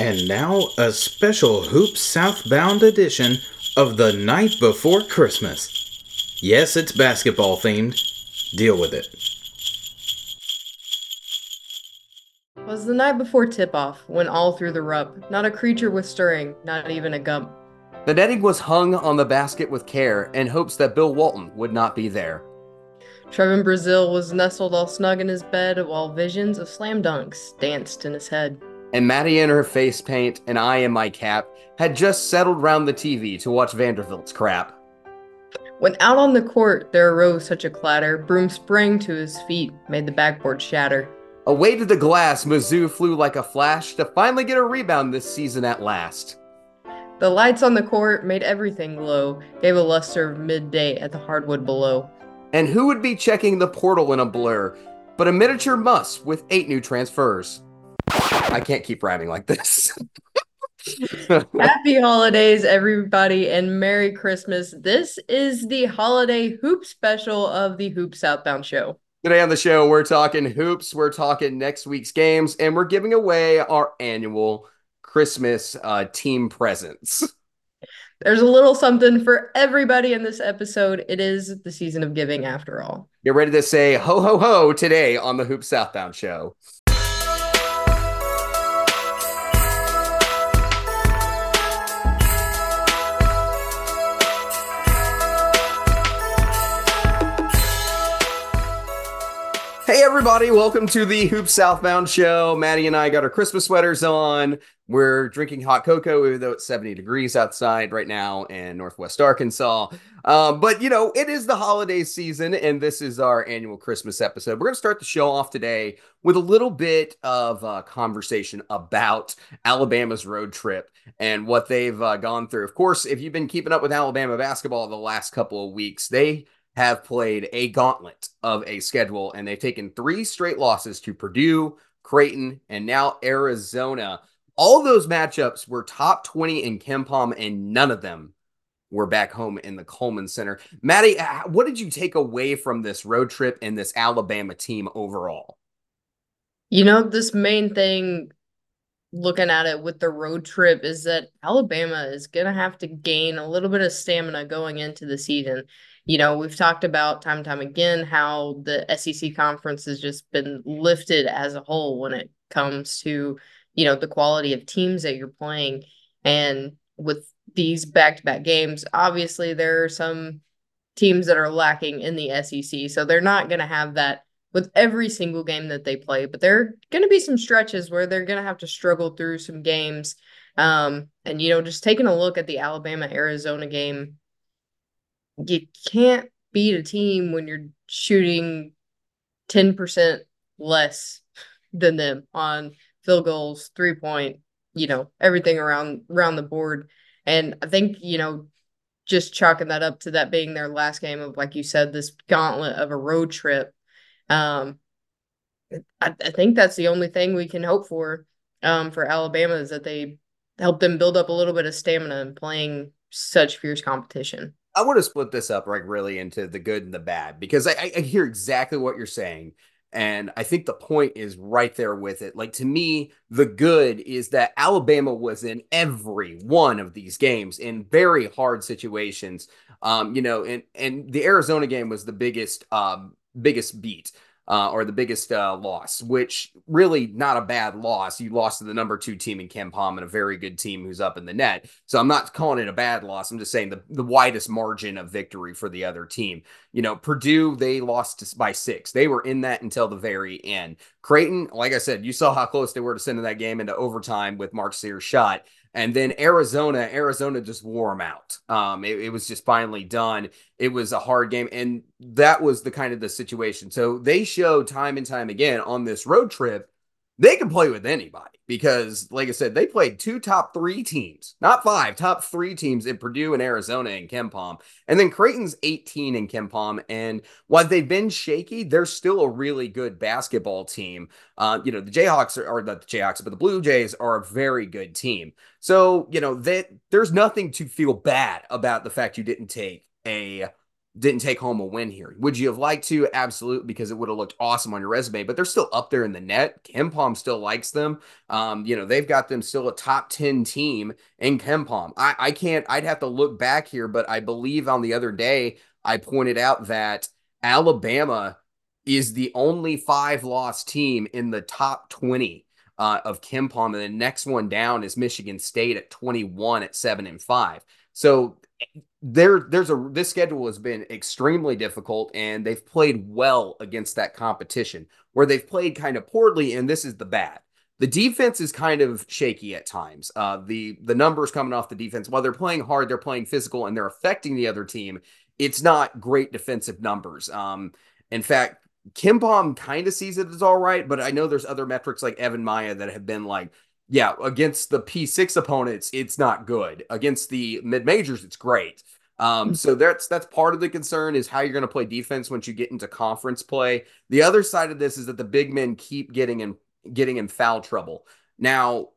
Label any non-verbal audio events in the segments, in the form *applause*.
And now, a special Hoops Southbound edition of The Night Before Christmas. Yes, it's basketball themed. Deal with it. It Was the night before tip off, when all through the rub, not a creature was stirring, not even a gump. The netting was hung on the basket with care in hopes that Bill Walton would not be there. Trevon Brazile was nestled all snug in his bed while visions of slam dunks danced in his head. And Maddie in her face paint and I in my cap had just settled round the TV to watch Vanderbilt's crap. When out on the court there arose such a clatter, Broome sprang to his feet, made the backboard shatter. Away to the glass, Mizzou flew like a flash to finally get a rebound this season at last. The lights on the court made everything glow, gave a luster of midday at the hardwood below. And who would be checking the portal in a blur but a miniature muss with eight new transfers? I can't keep rhyming like this. *laughs* Happy holidays, everybody, and Merry Christmas. This is the holiday hoop special of the Hoop Southbound Show. Today on the show, we're talking hoops, we're talking next week's games, and we're giving away our annual Christmas uh, team presents. There's a little something for everybody in this episode. It is the season of giving, after all. Get ready to say ho, ho, ho today on the Hoop Southbound Show. Hey, everybody, welcome to the Hoop Southbound Show. Maddie and I got our Christmas sweaters on. We're drinking hot cocoa, even though it's 70 degrees outside right now in Northwest Arkansas. Um, but, you know, it is the holiday season, and this is our annual Christmas episode. We're going to start the show off today with a little bit of uh, conversation about Alabama's road trip and what they've uh, gone through. Of course, if you've been keeping up with Alabama basketball the last couple of weeks, they have played a gauntlet of a schedule, and they've taken three straight losses to Purdue, Creighton, and now Arizona. All those matchups were top 20 in KenPom, and none of them were back home in the Coleman Center. Maddie, what did you take away from this road trip and this Alabama team overall? You know, this main thing looking at it with the road trip is that Alabama is going to have to gain a little bit of stamina going into the season you know, we've talked about time and time again how the SEC conference has just been lifted as a whole when it comes to, you know, the quality of teams that you're playing. And with these back to back games, obviously there are some teams that are lacking in the SEC. So they're not going to have that with every single game that they play, but there are going to be some stretches where they're going to have to struggle through some games. Um, and, you know, just taking a look at the Alabama Arizona game you can't beat a team when you're shooting 10% less than them on field goals, three point, you know, everything around around the board. And I think, you know, just chalking that up to that being their last game of like you said, this gauntlet of a road trip. Um I, I think that's the only thing we can hope for um for Alabama is that they help them build up a little bit of stamina and playing such fierce competition. I want to split this up like really into the good and the bad because I, I hear exactly what you're saying. And I think the point is right there with it. Like to me, the good is that Alabama was in every one of these games in very hard situations. Um, you know, and and the Arizona game was the biggest um biggest beat uh, or the biggest uh, loss, which really not a bad loss. You lost to the number two team in KenPom and a very good team who's up in the net. So I'm not calling it a bad loss. I'm just saying the, the widest margin of victory for the other team. You know, Purdue, they lost by six. They were in that until the very end. Creighton, like I said, you saw how close they were to sending that game into overtime with Mark Sears' shot. And then Arizona, Arizona just wore them out. Um, it, it, was just finally done. It was a hard game, and that was the kind of the situation. So they showed time and time again on this road trip they can play with anybody because, like I said, they played two top three teams, not five, top three teams in Purdue and Arizona and KenPom. And then Creighton's 18 in KenPom. And while they've been shaky, they're still a really good basketball team. Uh, you know, the Jayhawks are, not the Jayhawks, but the Blue Jays are a very good team. So, you know, that there's nothing to feel bad about the fact you didn't take a didn't take home a win here. Would you have liked to? Absolutely, because it would have looked awesome on your resume. But they're still up there in the net. KenPom still likes them. Um, you know, they've got them still a top 10 team in KenPom. I, I can't, I'd have to look back here, but I believe on the other day, I pointed out that Alabama is the only five loss team in the top 20 uh, of KenPom. And the next one down is Michigan State at 21 at seven and five. So there there's a this schedule has been extremely difficult and they've played well against that competition where they've played kind of poorly and this is the bad. The defense is kind of shaky at times. Uh, the the numbers coming off the defense while they're playing hard they're playing physical and they're affecting the other team it's not great defensive numbers. Um, in fact KenPom kind of sees it as all right but i know there's other metrics like EvanMiya that have been like yeah, against the P6 opponents, it's not good. Against the mid majors, it's great. Um, mm. so that's that's part of the concern is how you're going to play defense once you get into conference play. The other side of this is that the big men keep getting in getting in foul trouble. Now,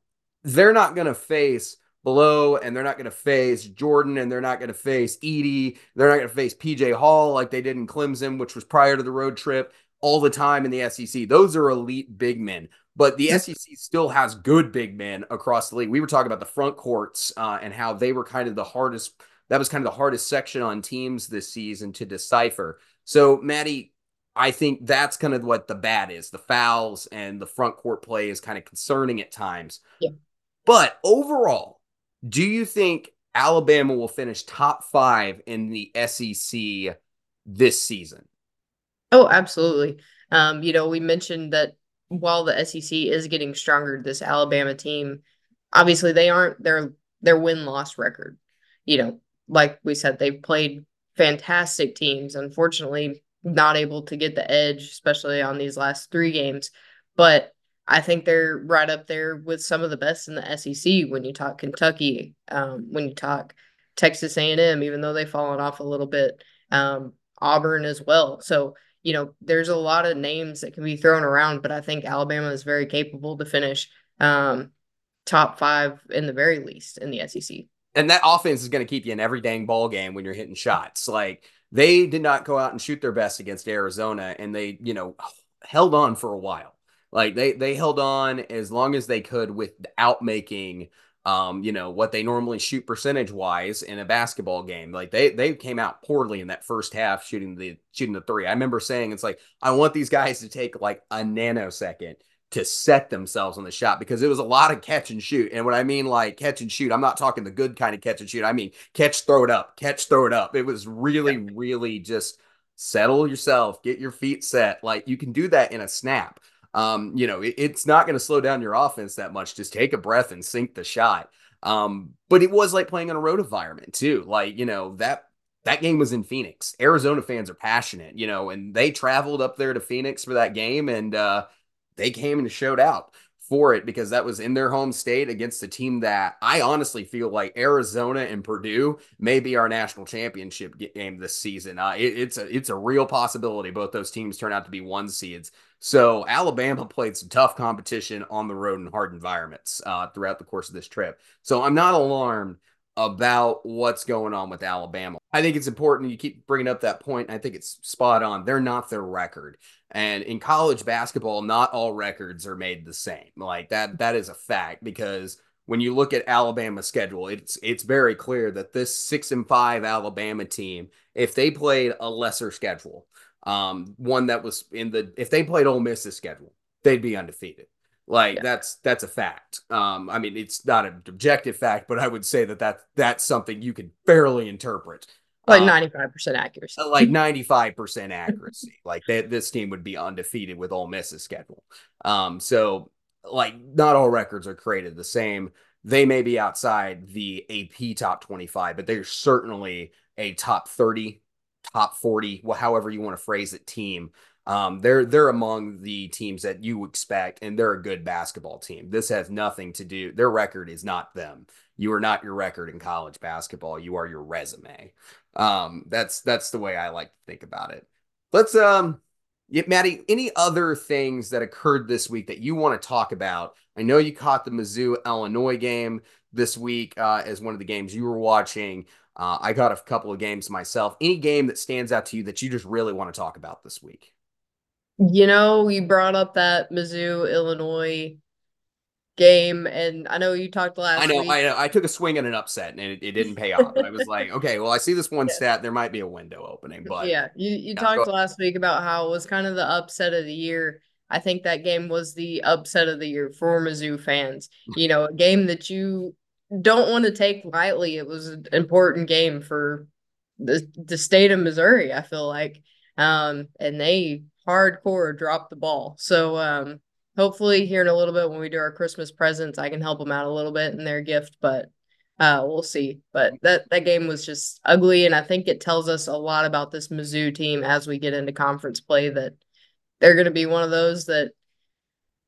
they're not going to face Ballo and they're not going to face Jordan and they're not going to face Edey. They're not going to face PJ Hall like they did in Clemson, which was prior to the road trip all the time in the SEC. Those are elite big men. But the SEC still has good big men across the league. We were talking about the front courts uh, and how they were kind of the hardest. That was kind of the hardest section on teams this season to decipher. So, Maddie, I think that's kind of what the bad is. The fouls and the front court play is kind of concerning at times. Yeah. But overall, do you think Alabama will finish top five in the SEC this season? Oh, absolutely. Um, you know, we mentioned that while the SEC is getting stronger, this Alabama team, obviously they aren't their their win loss record. You know, like we said, they've played fantastic teams. Unfortunately, not able to get the edge, especially on these last three games. But I think they're right up there with some of the best in the SEC. When you talk Kentucky, um, when you talk Texas A&M, even though they've fallen off a little bit, um, Auburn as well. So you know, there's a lot of names that can be thrown around, but I think Alabama is very capable to finish um, top five in the very least in the SEC. And that offense is going to keep you in every dang ball game when you're hitting shots. Like they did not go out and shoot their best against Arizona, and they, you know, held on for a while. Like they they held on as long as they could without making um, you know, what they normally shoot percentage wise in a basketball game. Like they they came out poorly in that first half shooting the shooting the three. I remember saying it's like I want these guys to take like a nanosecond to set themselves on the shot because it was a lot of catch and shoot. And what I mean like catch and shoot, I'm not talking the good kind of catch and shoot. I mean catch, throw it up, catch, throw it up. It was really, really just settle yourself, get your feet set. Like you can do that in a snap um, you know, it, it's not going to slow down your offense that much. Just take a breath and sink the shot. Um, but it was like playing in a road environment too. Like, you know, that that game was in Phoenix. Arizona fans are passionate, you know, and they traveled up there to Phoenix for that game and uh, they came and showed out for it because that was in their home state against a team that I honestly feel like Arizona and Purdue may be our national championship game this season. Uh, it, it's a it's a real possibility both those teams turn out to be one seeds. So Alabama played some tough competition on the road in hard environments uh, throughout the course of this trip. So I'm not alarmed about what's going on with Alabama. I think it's important. You keep bringing up that point. I think it's spot on. They're not their record. And in college basketball, not all records are made the same. Like that, that is a fact because when you look at Alabama's schedule, it's it's very clear that this six and five Alabama team, if they played a lesser schedule, um, one that was in the if they played Ole Miss's schedule, they'd be undefeated. Like yeah. that's that's a fact. Um, I mean, it's not an objective fact, but I would say that that that's something you could fairly interpret. Like um, ninety five percent accuracy. Like ninety five percent accuracy. *laughs* like that, this team would be undefeated with Ole Miss's schedule. Um, so like not all records are created the same. They may be outside the AP top twenty five, but they're certainly a top thirty top 40, well, however you want to phrase it, team. Um, they're they're among the teams that you expect, and they're a good basketball team. This has nothing to do. Their record is not them. You are not your record in college basketball. You are your resume. Um, that's that's the way I like to think about it. Let's um, yeah, Maddie. Any other things that occurred this week that you want to talk about? I know you caught the Mizzou Illinois game this week uh, as one of the games you were watching. Uh, I got a couple of games myself. Any game that stands out to you that you just really want to talk about this week? You know, you brought up that Mizzou Illinois game, and I know you talked last. I know, week. I know. I took a swing at an upset, and it, it didn't pay off. I was like, *laughs* okay, well, I see this one yeah. stat. There might be a window opening, but yeah, you you talked last week about how it was kind of the upset of the year. I think that game was the upset of the year for Mizzou fans. You know, a game that you don't want to take lightly. It was an important game for the the state of Missouri. I feel like, um, and they hardcore dropped the ball. So um, hopefully here in a little bit when we do our Christmas presents, I can help them out a little bit in their gift, but uh, we'll see. But that that game was just ugly, and I think it tells us a lot about this Mizzou team as we get into conference play that they're going to be one of those that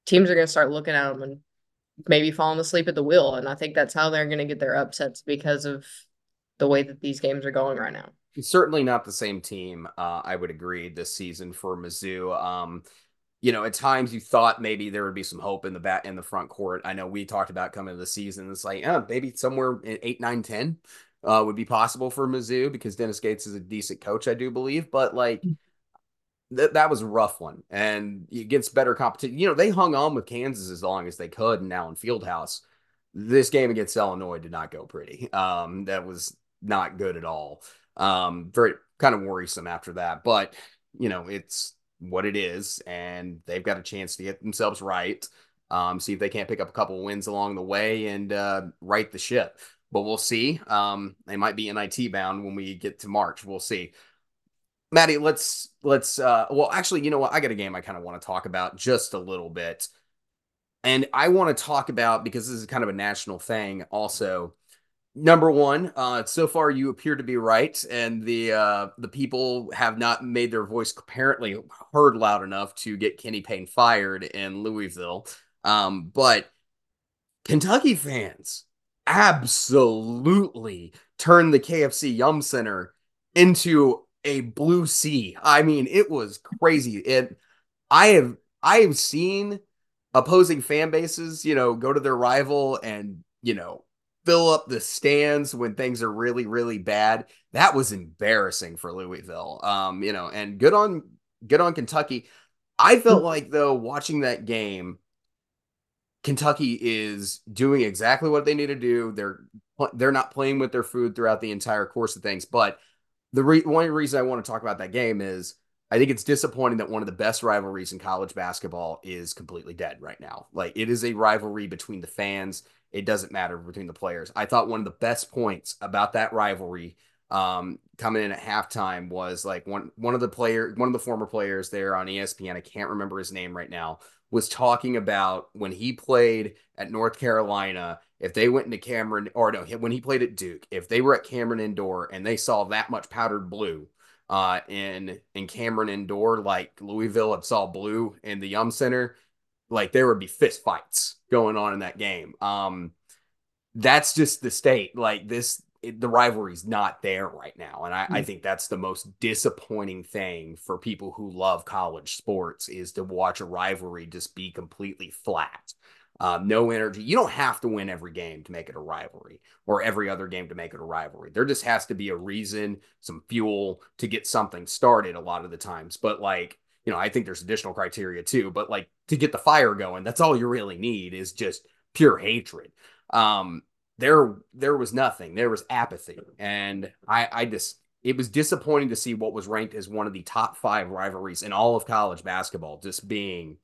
teams are going to start looking at them and maybe falling asleep at the wheel. And I think that's how they're going to get their upsets because of the way that these games are going right now. Certainly not the same team. Uh, I would agree this season for Mizzou. Um, you know, at times you thought maybe there would be some hope in the bat in the front court. I know we talked about coming to the season. It's like, yeah, maybe somewhere in eight, nine, 10 uh, would be possible for Mizzou because Dennis Gates is a decent coach, I do believe. But like, mm. that that was a rough one. And against better competition, you know, they hung on with Kansas as long as they could and now in Fieldhouse. This game against Illinois did not go pretty. Um, that was not good at all. Um, very kind of worrisome after that. But, you know, it's what it is, and they've got a chance to get themselves right. Um, see if they can't pick up a couple wins along the way and uh, right the ship. But we'll see. Um, they might be NIT bound when we get to March. We'll see. Maddie, let's let's uh well actually, you know what? I got a game I kind of want to talk about just a little bit. And I want to talk about because this is kind of a national thing also. Number one, uh, so far you appear to be right, and the uh, the people have not made their voice apparently heard loud enough to get Kenny Payne fired in Louisville. Um, but Kentucky fans absolutely turned the KFC Yum Center into a blue sea. I mean, it was crazy. It I have I have seen opposing fan bases, you know, go to their rival and, you know, fill up the stands when things are really really bad. That was embarrassing for Louisville. Um, you know, and good on good on Kentucky. I felt mm. like though watching that game Kentucky is doing exactly what they need to do. They're they're not playing with their food throughout the entire course of things, but the re- one reason I want to talk about that game is I think it's disappointing that one of the best rivalries in college basketball is completely dead right now. Like it is a rivalry between the fans it doesn't matter between the players. I thought one of the best points about that rivalry um, coming in at halftime was like one one of the player one of the former players there on ESPN. I can't remember his name right now. Was talking about when he played at North Carolina. If they went into Cameron or no, when he played at Duke, if they were at Cameron Indoor and they saw that much powdered blue uh, in in Cameron Indoor, like Louisville had saw blue in the Yum Center, like there would be fist fights going on in that game. Um, that's just the state. Like this, it, the rivalry's not there right now, and I, mm-hmm. I think that's the most disappointing thing for people who love college sports is to watch a rivalry just be completely flat. Um, no energy. You don't have to win every game to make it a rivalry or every other game to make it a rivalry. There just has to be a reason, some fuel to get something started a lot of the times. But like you know, I think there's additional criteria too, but like to get the fire going, that's all you really need is just pure hatred. Um, there, there was nothing. There was apathy, and I, I just, it was disappointing to see what was ranked as one of the top five rivalries in all of college basketball just being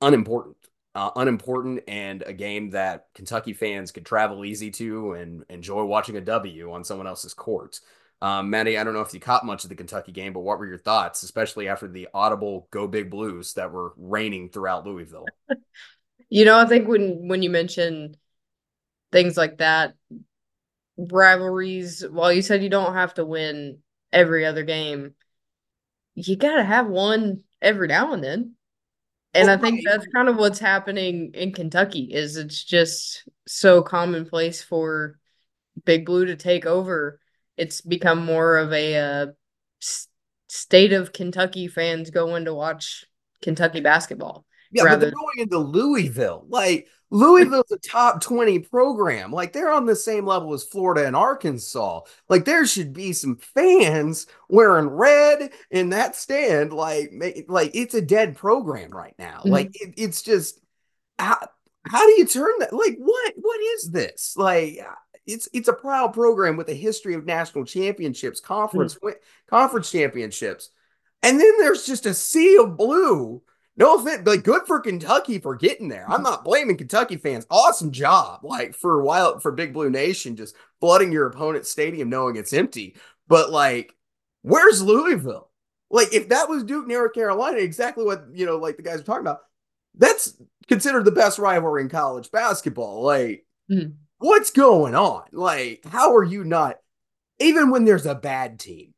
unimportant. Uh, unimportant and a game that Kentucky fans could travel easy to and enjoy watching a W on someone else's court. Um, Maddie, I don't know if you caught much of the Kentucky game, but what were your thoughts, especially after the audible "Go Big Blues" that were raining throughout Louisville? *laughs* you know, I think when when you mention things like that, rivalries. While you said you don't have to win every other game, you got to have one every now and then. And I think that's kind of what's happening in Kentucky is it's just so commonplace for Big Blue to take over it's become more of a uh, state of Kentucky fans going to watch Kentucky basketball. Yeah, rather... but they're going into Louisville. Like Louisville's a top 20 program. Like they're on the same level as Florida and Arkansas. Like there should be some fans wearing red in that stand. Like, like it's a dead program right now. Mm-hmm. Like it, it's just how, how do you turn that? Like what what is this? Like it's it's a proud program with a history of national championships, conference mm-hmm. conference championships. And then there's just a sea of blue no offense, like good for Kentucky for getting there. I'm not blaming Kentucky fans. Awesome job, like for a while for Big Blue Nation, just flooding your opponent's stadium knowing it's empty. But like, where's Louisville? Like, if that was Duke, North Carolina, exactly what you know, like the guys are talking about, that's considered the best rivalry in college basketball. Like, mm-hmm. What's going on? Like, how are you not? Even when there's a bad team,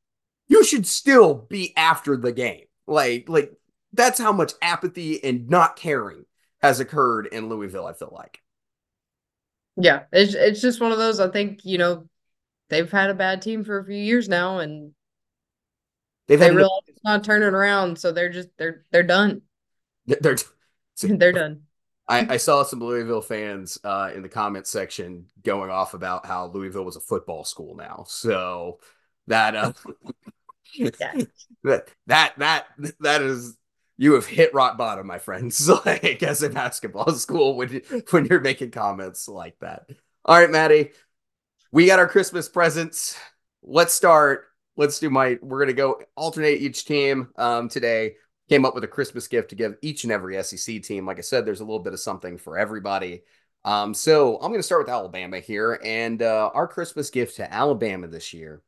you should still be after the game. Like, like that's how much apathy and not caring has occurred in Louisville. I feel like. Yeah, it's it's just one of those. I think you know they've had a bad team for a few years now, and they've they realize it's not turning around, so they're just they're they're done. They're they're *laughs* done. I, I, saw some Louisville fans uh, in the comment section going off about how Louisville was a football school now. So that uh, *laughs* that that that that is you have hit rock bottom, my friends. *laughs* like as a basketball school when you, when you're making comments like that. All right, Maddie, we got our Christmas presents. Let's start. Let's do my. We're gonna go alternate each team um, today. Came up with a Christmas gift to give each and every SEC team. Like I said, there's a little bit of something for everybody. Um, so I'm going to start with Alabama here, and uh, our Christmas gift to Alabama this year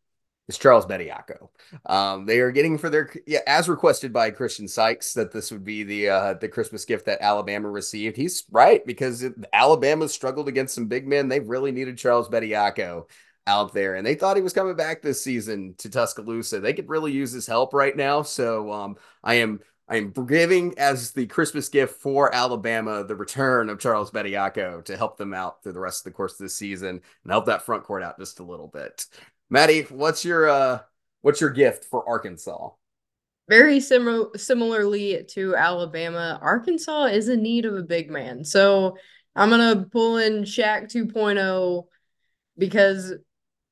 is Charles Bediako. Um, they are getting for their yeah, as requested by Christian Sykes that this would be the uh, the Christmas gift that Alabama received. He's right because Alabama struggled against some big men. They really needed Charles Bediako out there, and they thought he was coming back this season to Tuscaloosa. They could really use his help right now. So um, I am I am giving as the Christmas gift for Alabama the return of Charles Bediako to help them out through the rest of the course of the season and help that front court out just a little bit. Maddie, what's your uh what's your gift for Arkansas? Very similar similarly to Alabama, Arkansas is in need of a big man. So I'm gonna pull in Shaq 2.0 because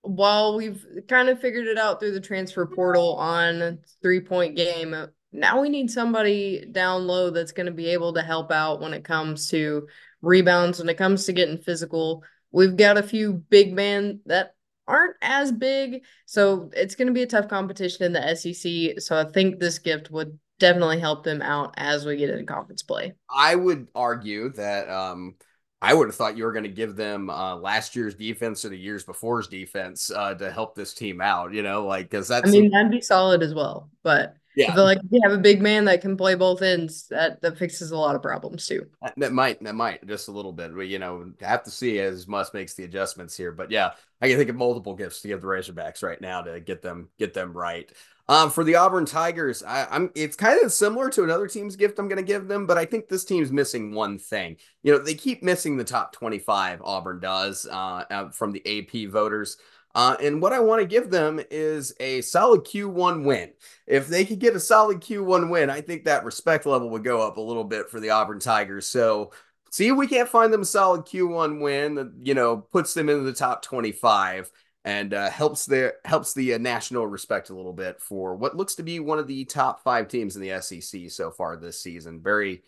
while we've kind of figured it out through the transfer portal on three point game, now we need somebody down low that's going to be able to help out when it comes to rebounds, when it comes to getting physical. We've got a few big men that aren't as big. So it's going to be a tough competition in the SEC. So I think this gift would definitely help them out as we get into conference play. I would argue that um, I would have thought you were going to give them uh, last year's defense or the years before's defense uh, to help this team out. You know, like because that's. I mean, that'd be solid as well, but yeah. Feel like you have a big man that can play both ends, that that fixes a lot of problems too. That might that might just a little bit. But you know, have to see as Muss makes the adjustments here. But yeah, I can think of multiple gifts to give the Razorbacks right now to get them get them right. Um, for the Auburn Tigers, I, am it's kind of similar to another team's gift I'm going to give them, but I think this team's missing one thing. You know, they keep missing the top 25. Auburn does uh, from the AP voters. Uh, and what I want to give them is a solid Q1 win. If they could get a solid Q1 win, I think that respect level would go up a little bit for the Auburn Tigers. So, see if we can't find them a solid Q1 win that you know puts them into the top 25 and uh, helps their helps the uh, national respect a little bit for what looks to be one of the top five teams in the SEC so far this season. Very,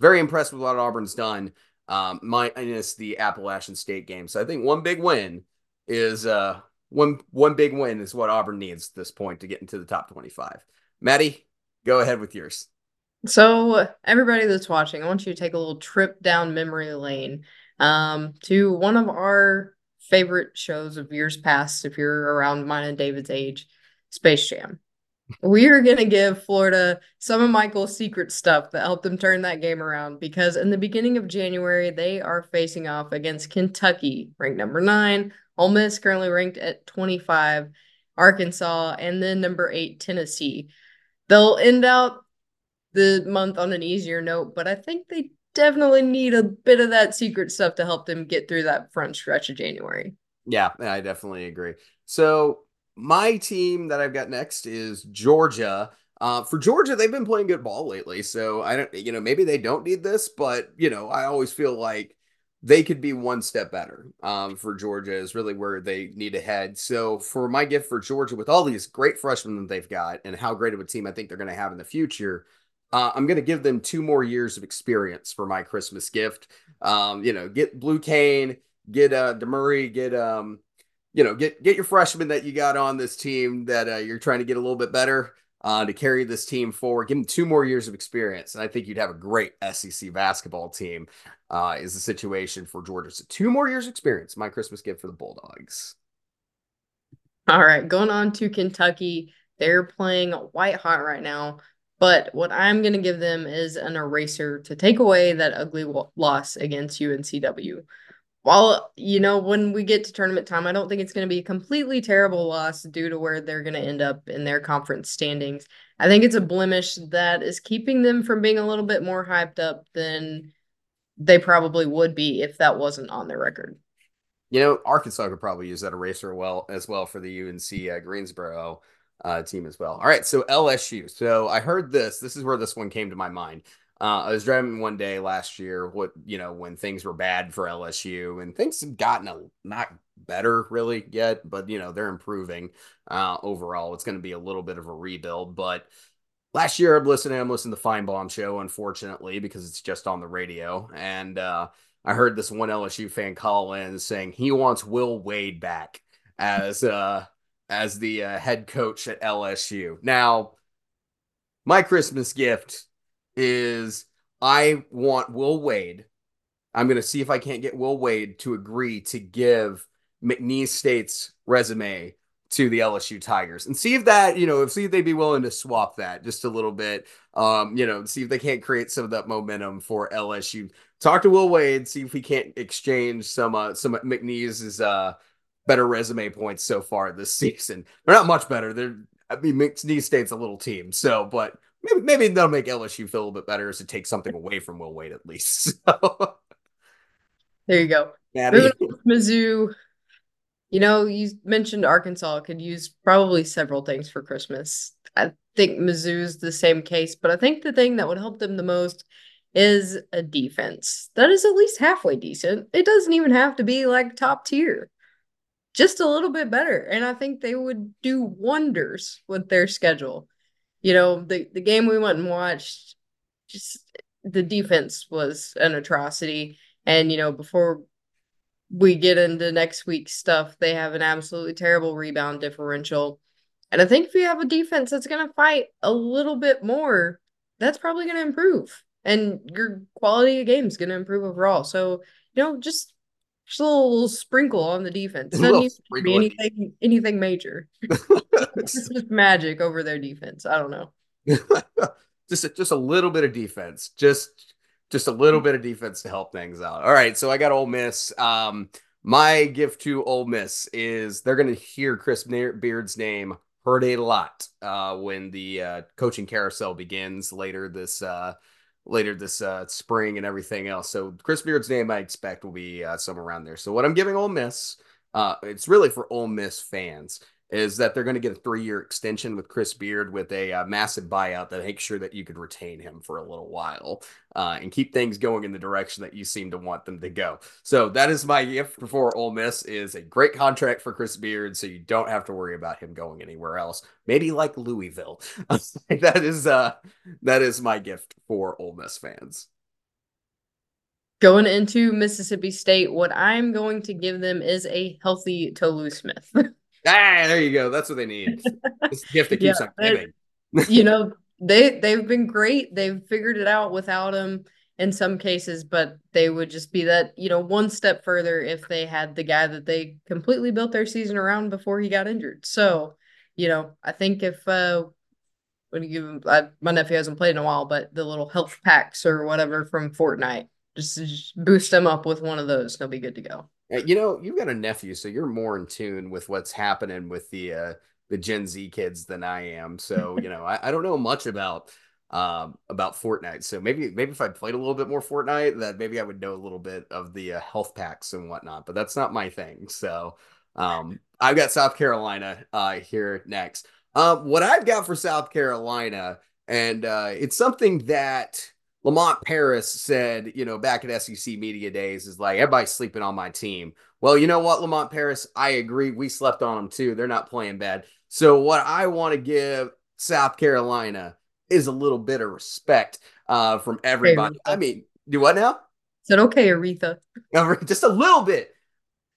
very impressed with what Auburn's done. Um, minus the Appalachian State game. So I think one big win is uh one one big win is what Auburn needs at this point to get into the top 25. Maddie, go ahead with yours. So everybody that's watching, I want you to take a little trip down memory lane um, to one of our favorite shows of years past, if you're around mine and David's age, Space Jam. We are going to give Florida some of Michael's secret stuff that helped them turn that game around because in the beginning of January, they are facing off against Kentucky, ranked number nine, Ole Miss currently ranked at 25, Arkansas, and then number eight, Tennessee. They'll end out the month on an easier note, but I think they definitely need a bit of that secret stuff to help them get through that front stretch of January. Yeah, I definitely agree. So my team that I've got next is Georgia. Uh, for Georgia, they've been playing good ball lately, so I don't, you know, maybe they don't need this, but you know, I always feel like they could be one step better. Um, for Georgia is really where they need to head. So for my gift for Georgia, with all these great freshmen that they've got and how great of a team I think they're going to have in the future, uh, I'm going to give them two more years of experience for my Christmas gift. Um, you know, get Blue Cain, get uh Demary, get um, you know, get get your freshman that you got on this team that uh, you're trying to get a little bit better uh, to carry this team forward. Give them two more years of experience, and I think you'd have a great SEC basketball team. Uh, is the situation for Georgia? So two more years experience. My Christmas gift for the Bulldogs. All right, going on to Kentucky. They're playing white hot right now. But what I'm going to give them is an eraser to take away that ugly loss against UNCW while you know when we get to tournament time i don't think it's going to be a completely terrible loss due to where they're going to end up in their conference standings. I think it's a blemish that is keeping them from being a little bit more hyped up than they probably would be if that wasn't on their record. You know arkansas could probably use that eraser well as well for the unc uh, greensboro uh, team as well all right so lsu so i heard this this is where this one came to my mind uh, I was driving one day last year, what you know, when things were bad for LSU, and things have gotten a not better really yet, but you know they're improving. Uh, overall, it's going to be a little bit of a rebuild. But last year, I'm listening. I'm listening to the Finebaum show, unfortunately, because it's just on the radio, and uh, I heard this one LSU fan call in saying he wants Will Wade back as uh, as the uh, head coach at LSU. Now, my Christmas gift is I want Will Wade. I'm going to see if I can't get Will Wade to agree to give McNeese State's resume to the LSU Tigers and see if that, you know, if see if they'd be willing to swap that just a little bit. Um, you know, see if they can't create some of that momentum for LSU. Talk to Will Wade, see if we can't exchange some uh some McNeese's uh better resume points so far this season. They're not much better. They're I mean McNeese State's a little team. So, but maybe maybe they'll make LSU feel a little bit better as to take something away from Will Wade at least. *laughs* So. There you go. Mizzou. You know, you mentioned Arkansas could use probably several things for Christmas. I think Mizzou's the same case, but I think the thing that would help them the most is a defense that is at least halfway decent. It doesn't even have to be like top tier, just a little bit better. And I think they would do wonders with their schedule you know, the the game we went and watched, just the defense was an atrocity. And you know, before we get into next week's stuff, they have an absolutely terrible rebound differential. And I think if you have a defense that's going to fight a little bit more, that's probably going to improve. And your quality of game is going to improve overall. So, you know, just just a little, little sprinkle on the defense. *laughs* It doesn't need to be anything anything major. *laughs* it's just magic over their defense. I don't know. *laughs* just a, just a little bit of defense. Just just a little bit of defense to help things out. All right, so I got Ole Miss. Um, my gift to Ole Miss is they're going to hear Chris Beard's name heard a lot uh, when the uh, coaching carousel begins later this uh, later this uh, spring and everything else. So Chris Beard's name I expect will be uh, somewhere around there. So what I'm giving Ole Miss, uh, it's really for Ole Miss fans is that they're going to get a three year extension with Chris Beard with a uh, massive buyout that makes sure that you could retain him for a little while uh, and keep things going in the direction that you seem to want them to go. So that is my gift for Ole Miss is a great contract for Chris Beard, so you don't have to worry about him going anywhere else. Maybe like Louisville. *laughs* that is uh that is my gift for Ole Miss fans. Going into Mississippi State, what I'm going to give them is a healthy Tolu Smith. *laughs* Ah, there you go. That's what they need. *laughs* It's the gift that keeps yeah, on giving. you *laughs* know, they they've been great. They've figured it out without him in some cases, but they would just be that, you know, one step further if they had the guy that they completely built their season around before he got injured. So, you know, I think if uh when you give him I, my nephew hasn't played in a while, but the little health packs or whatever from Fortnite, just, just boost them up with one of those, they'll be good to go. Uh, you know, you've got a nephew, so you're more in tune with what's happening with the uh, the Gen Z kids than I am. So, you *laughs* know, I, I don't know much about um, about Fortnite. So maybe maybe if I played a little bit more Fortnite, that maybe I would know a little bit of the uh, health packs and whatnot. But that's not my thing. So um, I've got South Carolina uh, here next. Um, what I've got for South Carolina, and uh, it's something that Lamont Paris said, you know, back at SEC Media Days, is like everybody's sleeping on my team. Well, you know what, Lamont Paris, I agree. We slept on them too. They're not playing bad. So what I want to give South Carolina is a little bit of respect uh, from everybody. I mean, do what now? Said okay, Aretha. *laughs* Just a little bit,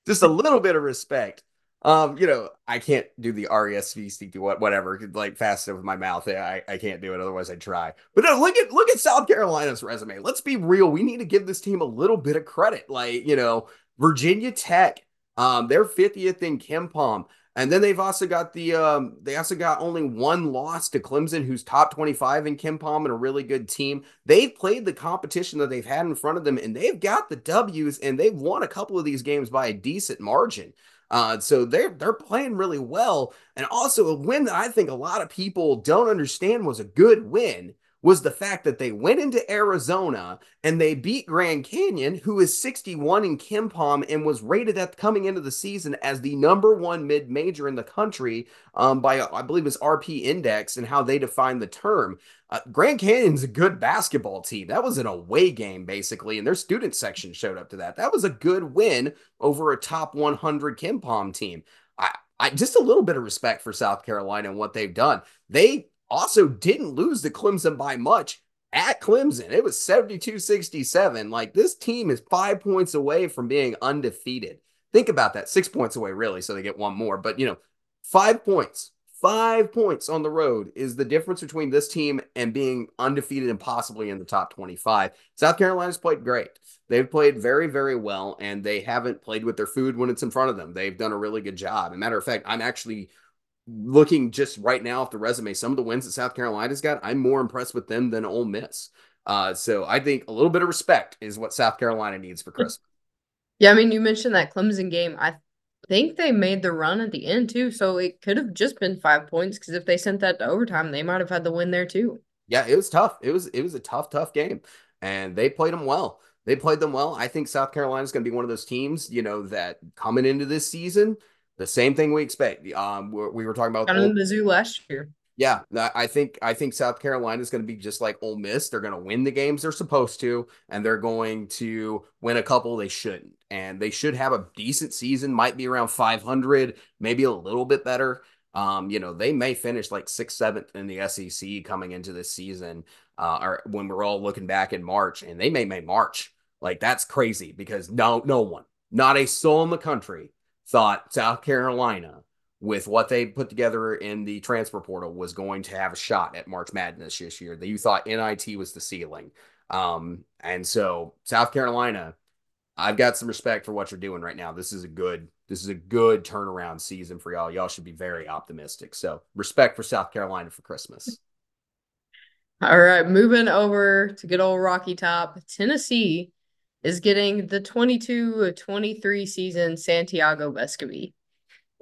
just a little bit of respect. Um, you know, I can't do the RESV what whatever, like fast with my mouth. I, I can't do it. Otherwise, I'd try. But no, look at look at South Carolina's resume. Let's be real. We need to give this team a little bit of credit. Like, you know, Virginia Tech, um, they're 50th in KenPom. And then they've also got the um, they also got only one loss to Clemson, who's top 25 in KenPom and a really good team. They've played the competition that they've had in front of them, and they've got the W's, and they've won a couple of these games by a decent margin. Uh, so they're they're playing really well, and also a win that I think a lot of people don't understand was a good win was the fact that they went into Arizona and they beat Grand Canyon, who is 61 in KenPom and was rated at coming into the season as the number one mid major in the country um, by, I believe, his RP index and how they define the term. Uh, Grand Canyon's a good basketball team. That was an away game, basically, and their student section showed up to that. That was a good win over a top 100 KenPom team. I, I just a little bit of respect for South Carolina and what they've done. They also didn't lose to Clemson by much at Clemson. It was 72 67. Like this team is five points away from being undefeated. Think about that. Six points away, really. So they get one more. But, you know, five points, five points on the road is the difference between this team and being undefeated and possibly in the top 25. South Carolina's played great. They've played very, very well, and they haven't played with their food when it's in front of them. They've done a really good job. As a matter of fact, I'm actually looking just right now off the resume, some of the wins that South Carolina's got, I'm more impressed with them than Ole Miss. Uh, so I think a little bit of respect is what South Carolina needs for Christmas. Yeah, I mean, you mentioned that Clemson game. I think they made the run at the end too, so it could have just been five points because if they sent that to overtime, they might have had the win there too. Yeah, it was tough. It was it was a tough, tough game, and they played them well. They played them well. I think South Carolina is going to be one of those teams, you know, that coming into this season the same thing we expect. Um, we were talking about kind of Mizzou last year. Yeah, I think I think South Carolina is going to be just like Ole Miss. They're going to win the games they're supposed to, and they're going to win a couple they shouldn't. And they should have a decent season. Might be around 500, maybe a little bit better. Um, you know, they may finish like sixth, seventh in the SEC coming into this season, uh, or when we're all looking back in March, and they may make March. Like that's crazy because no, no one, not a soul in the country thought South Carolina, with what they put together in the transfer portal, was going to have a shot at March Madness this year. That you thought NIT was the ceiling. Um, and so South Carolina, I've got some respect for what you're doing right now. This is a good, this is a good turnaround season for y'all. Y'all should be very optimistic. So respect for South Carolina for Christmas. All right, moving over to good old Rocky Top, Tennessee is getting the 22 23 season Santiago Vescovi.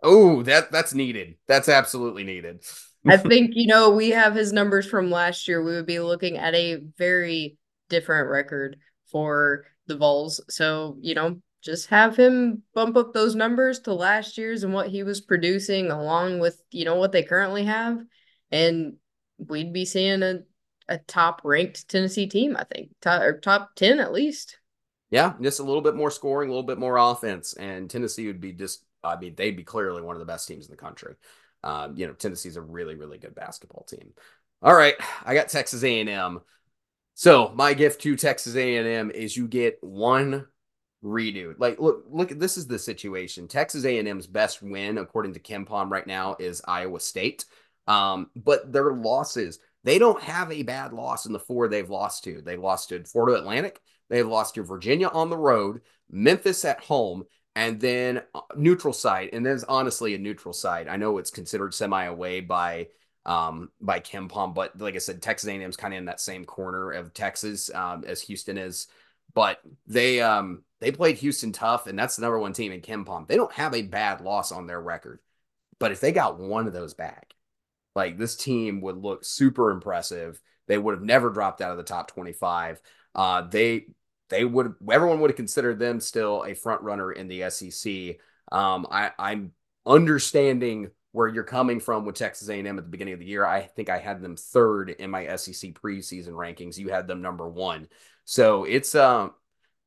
Oh, that that's needed. That's absolutely needed. I *laughs* think, you know, we have his numbers from last year. We would be looking at a very different record for the Vols. So, you know, just have him bump up those numbers to last year's and what he was producing along with, you know, what they currently have. And we'd be seeing a, a top ranked Tennessee team, I think, top, or top 10 at least. Yeah, just a little bit more scoring, a little bit more offense, and Tennessee would be just. I mean, they'd be clearly one of the best teams in the country. Um, you know, Tennessee's a really, really good basketball team. All right, I got Texas A&M. So my gift to Texas A&M is you get one redo. Like, look, look, this is the situation. Texas A&M's best win, according to KenPom right now, is Iowa State. Um, but their losses, they don't have a bad loss in the four they've lost to. They lost to Florida Atlantic. They've lost to Virginia on the road, Memphis at home, and then neutral site. And there's honestly a neutral site. I know it's considered semi away by um by KenPom, but like I said, Texas A&M is kind of in that same corner of Texas um, as Houston is. But they um they played Houston tough, and that's the number one team in KenPom. They don't have a bad loss on their record, but if they got one of those back, like this team would look super impressive. They would have never dropped out of the top 25. Uh, they they would everyone would have considered them still a front runner in the SEC. Um, I, I'm understanding where you're coming from with Texas A&M at the beginning of the year. I think I had them third in my SEC preseason rankings. You had them number one. So it's um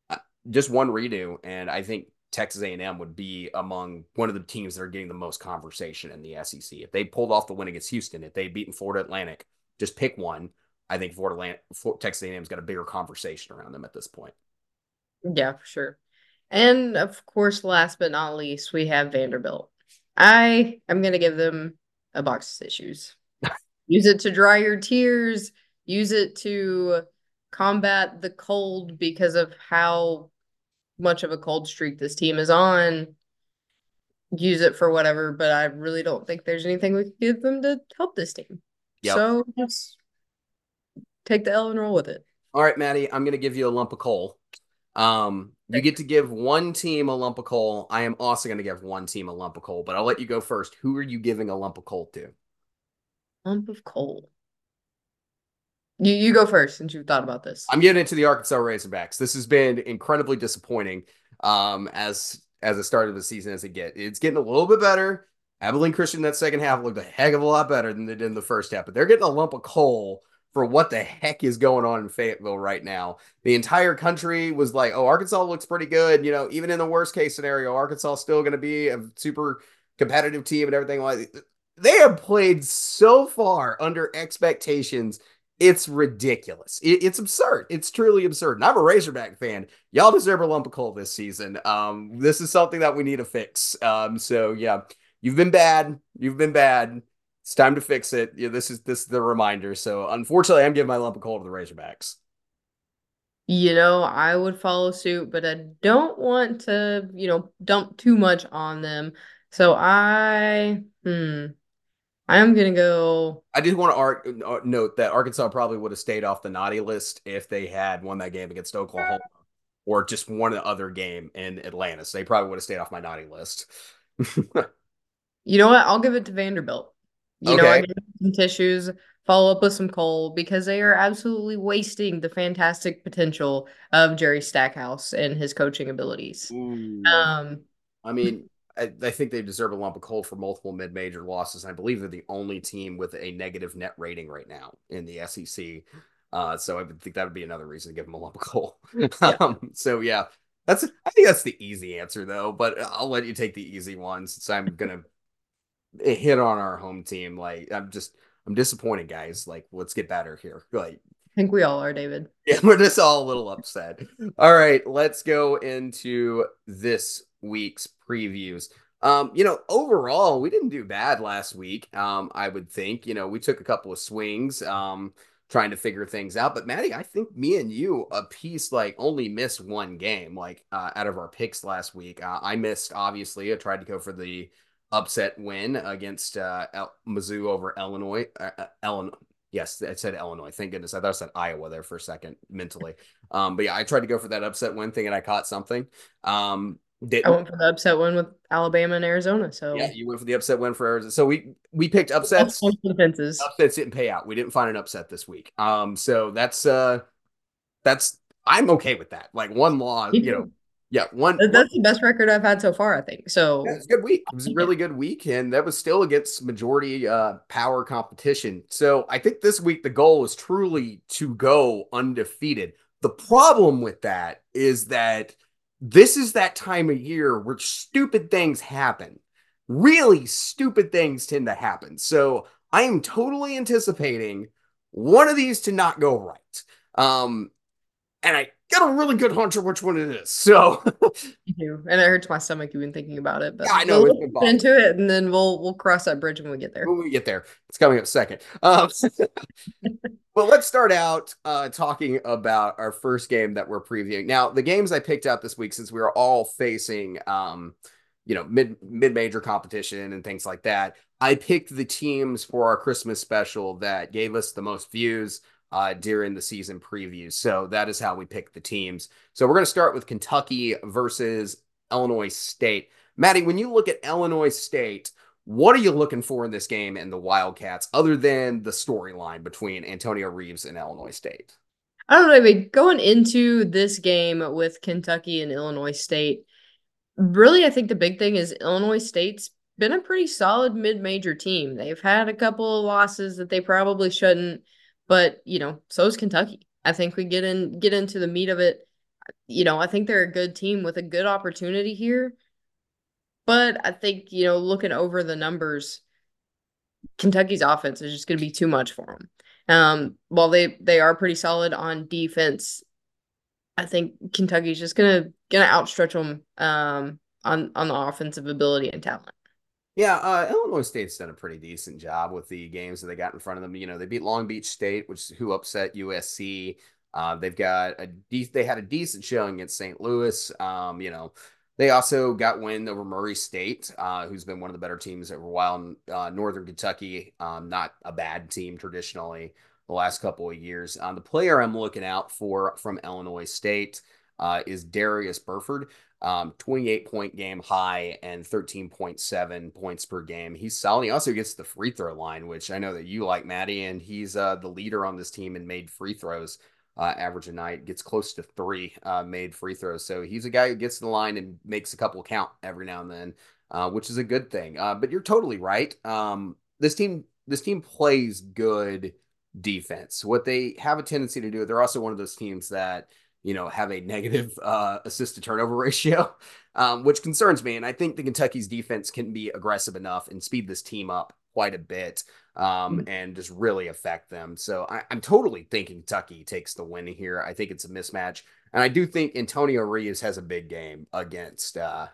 uh, just one redo, and I think Texas A&M would be among one of the teams that are getting the most conversation in the SEC. If they pulled off the win against Houston, if they beaten Florida Atlantic, just pick one. I think Florida Texas A&M's got a bigger conversation around them at this point. Yeah, for sure. And of course, last but not least, we have Vanderbilt. I am going to give them a box of tissues. *laughs* use it to dry your tears, use it to combat the cold because of how much of a cold streak this team is on. Use it for whatever, but I really don't think there's anything we could give them to help this team. Yep. So take the L and roll with it. All right, Maddie, I'm going to give you a lump of coal. Um, you get to give one team a lump of coal. I am also going to give one team a lump of coal, but I'll let you go first. Who are you giving a lump of coal to? Lump of coal. You you go first since you've thought about this. I'm giving it to the Arkansas Razorbacks. This has been incredibly disappointing um, as as the start of the season as it get. It's getting a little bit better. Abilene Christian that second half looked a heck of a lot better than they did in the first half, but they're getting a lump of coal for what the heck is going on in Fayetteville right now. The entire country was like, "Oh, Arkansas looks pretty good." You know, even in the worst case scenario, Arkansas is still going to be a super competitive team and everything like. They have played so far under expectations it's ridiculous. It, it's absurd. It's truly absurd. And I'm a Razorback fan. Y'all deserve a lump of coal this season. Um, this is something that we need to fix. Um, so yeah, you've been bad. You've been bad. It's time to fix it. Yeah, this is this is the reminder. So unfortunately, I'm giving my lump of coal to the Razorbacks. You know, I would follow suit, but I don't want to, you know, dump too much on them. So I, hmm, I'm gonna go. I did want to art, uh, note that Arkansas probably would have stayed off the naughty list if they had won that game against Oklahoma or just one other game in Atlanta. So they probably would have stayed off my naughty list. *laughs* you know what? I'll give it to Vanderbilt. You okay. know, I some tissues, follow up with some coal because they are absolutely wasting the fantastic potential of Jerry Stackhouse and his coaching abilities. Ooh. Um, I mean, I, I, think they deserve a lump of coal for multiple mid-major losses. I believe they're the only team with a negative net rating right now in the SEC. Uh, so I would think that would be another reason to give them a lump of coal. *laughs* Yeah. *laughs* um, so yeah, that's I think that's the easy answer though. But I'll let you take the easy one since I'm gonna hit on our home team. Like I'm just I'm disappointed, guys. Like let's get better here. *laughs* Like I think we all are, David. *laughs* Yeah, we're just all a little upset. all right, let's go into this week's previews. Um, you know, overall, we didn't do bad last week. Um, I would think, you know, we took a couple of swings, um, trying to figure things out. But Maddie, I think me and you a piece like only missed one game, like uh, out of our picks last week. Uh, I missed, obviously. I tried to go for the upset win against uh, El- Mizzou over Illinois. Uh, uh Illinois. Yes, I said Illinois. Thank goodness. I thought I said Iowa there for a second mentally. Um, but yeah, I tried to go for that upset win thing and I caught something. Um, didn't. I went for the upset win with Alabama and Arizona. So yeah, you went for the upset win for Arizona. So we we picked upsets. Defenses. Upsets didn't pay out. We didn't find an upset this week. Um, so that's uh, that's I'm okay with that. Like one loss, you know. Yeah, one. That's one, the best record I've had so far. I think so. Yeah, it's a good week. It was a really good week, and that was still against majority uh, power competition. So I think this week the goal is truly to go undefeated. The problem with that is that this is that time of year where stupid things happen. Really stupid things tend to happen. So I am totally anticipating one of these to not go right. Um, and I got a really good hunch of which one it is. So *laughs* and it hurts my stomach even thinking about it. But yeah, I know we'll get into it, and then we'll we'll cross that bridge when we get there. When we get there, it's coming up second. Um, *laughs* well, let's start out uh, talking about our first game that we're previewing. Now, the games I picked out this week, since we are all facing, um, you know, mid mid major competition and things like that, I picked the teams for our Christmas special that gave us the most views uh, during the season previews. So that is how we pick the teams. So we're going to start with Kentucky versus Illinois State. Maddie, when you look at Illinois State, what are you looking for in this game and the Wildcats other than the storyline between Antonio Reeves and Illinois State? I don't know. I mean, going into this game with Kentucky and Illinois State, really, I think the big thing is Illinois State's been a pretty solid mid-major team. They've had a couple of losses that they probably shouldn't, but you know, so is Kentucky. I think we get in get into the meat of it. You know, I think they're a good team with a good opportunity here. But I think, you know, looking over the numbers, Kentucky's offense is just going to be too much for them. Um, while they they are pretty solid on defense, I think Kentucky's just gonna gonna outstretch them um, on on the offensive ability and talent. Yeah, uh, Illinois State's done a pretty decent job with the games that they got in front of them. You know, they beat Long Beach State, which who upset USC. Uh, they've got a de- they had a decent showing against St. Louis. Um, you know, they also got win over Murray State, uh, who's been one of the better teams over a while. Northern Kentucky, um, not a bad team traditionally the last couple of years. Um, the player I'm looking out for from Illinois State uh, is Darius Burford um, 28 point game high and 13.7 points per game. He's solid. He also gets the free throw line, which I know that you like, Maddie, and he's uh, the leader on this team and made free throws. Uh, average a night gets close to three uh, made free throws. So he's a guy who gets to the line and makes a couple count every now and then, uh, which is a good thing. Uh, but you're totally right. Um, this team, this team plays good defense. What they have a tendency to do, they're also one of those teams that you know, have a negative *laughs* uh, assist to turnover *laughs* ratio, um, which concerns me. And I think the Kentucky's defense can be aggressive enough and speed this team up quite a bit um, mm-hmm. and just really affect them. So I, am totally thinking Kentucky takes the win here. I think it's a mismatch. And I do think Antonio Reeves has a big game against uh,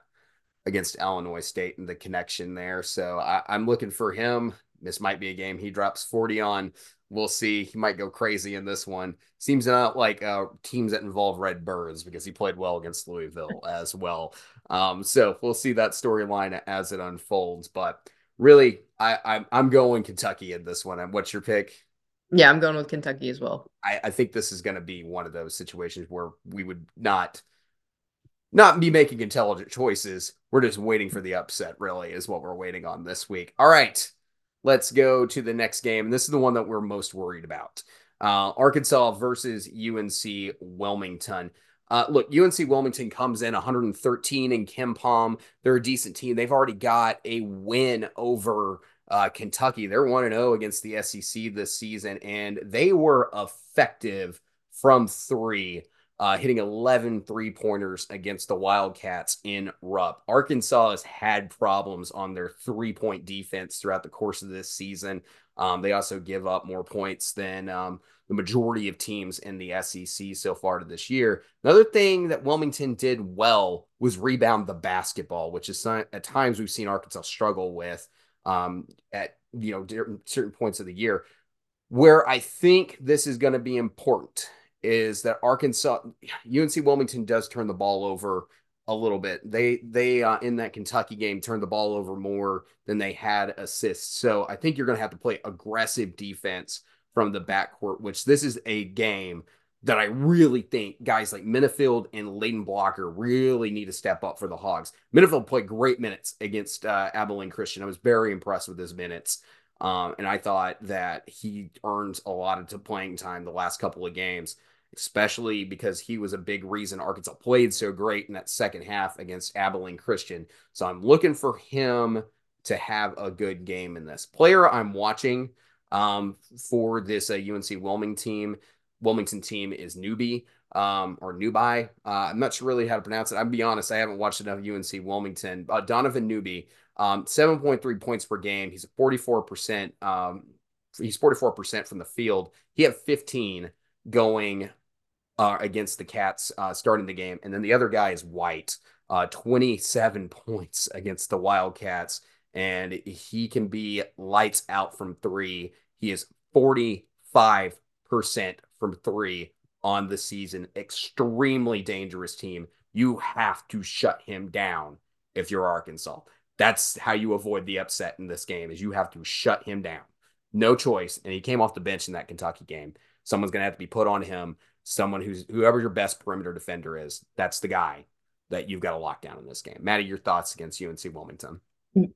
against Illinois State and the connection there. So I, I'm looking for him. This might be a game he drops 40 on we'll see. He might go crazy in this one. Seems not like uh, teams that involve Red Birds because he played well against Louisville *laughs* as well. Um, so we'll see that storyline as it unfolds. But really, I, I'm I'm going Kentucky in this one. And what's your pick? Yeah, I'm going with Kentucky as well. I, I think this is going to be one of those situations where we would not not be making intelligent choices. We're just waiting for the upset. Really, is what we're waiting on this week. All right let's go to the next game. And this is the one that we're most worried about. Uh, Arkansas versus UNC Wilmington. Uh, look, UNC Wilmington comes in 113 in Palm. They're a decent team. They've already got a win over uh, Kentucky. They're 1 0 against the SEC this season, and they were effective from three uh, hitting 11 three pointers against the Wildcats in Rupp. Arkansas has had problems on their three point defense throughout the course of this season. Um, they also give up more points than um, the majority of teams in the SEC so far to this year. Another thing that Wilmington did well was rebound the basketball, which is at times we've seen Arkansas struggle with um, at you know certain points of the year. Where I think this is going to be important is that Arkansas, UNC Wilmington does turn the ball over a little bit. They they uh, in that Kentucky game turned the ball over more than they had assists. So I think you're going to have to play aggressive defense from the backcourt, which this is a game that I really think guys like Menifield and Layden Blocker really need to step up for the Hogs. Menifield played great minutes against uh, Abilene Christian. I was very impressed with his minutes. Um, and I thought that he earned a lot of playing time the last couple of games especially because he was a big reason Arkansas played so great in that second half against Abilene Christian. So I'm looking for him to have a good game in this. Player I'm watching um, for this uh, UNC Wilmington team, Wilmington team is Newbie um, or Newby. Uh, I'm not sure really how to pronounce it. I'll be honest, I haven't watched enough UNC Wilmington. Uh, Donovan Newby, um, 7.3 points per game. He's 44%. Um, he's 44% from the field. He had 15 going uh, against the Cats uh, starting the game. And then the other guy is White, uh, 27 *laughs* points against the Wildcats. And he can be lights out from three. He is 45% from three on the season. Extremely dangerous team. You have to shut him down if you're Arkansas. That's how you avoid the upset in this game is you have to shut him down. No choice. And he came off the bench in that Kentucky game. Someone's going to have to be put on him someone who's whoever your best perimeter defender is, that's the guy that you've got to lock down in this game. Maddie, your thoughts against UNC Wilmington?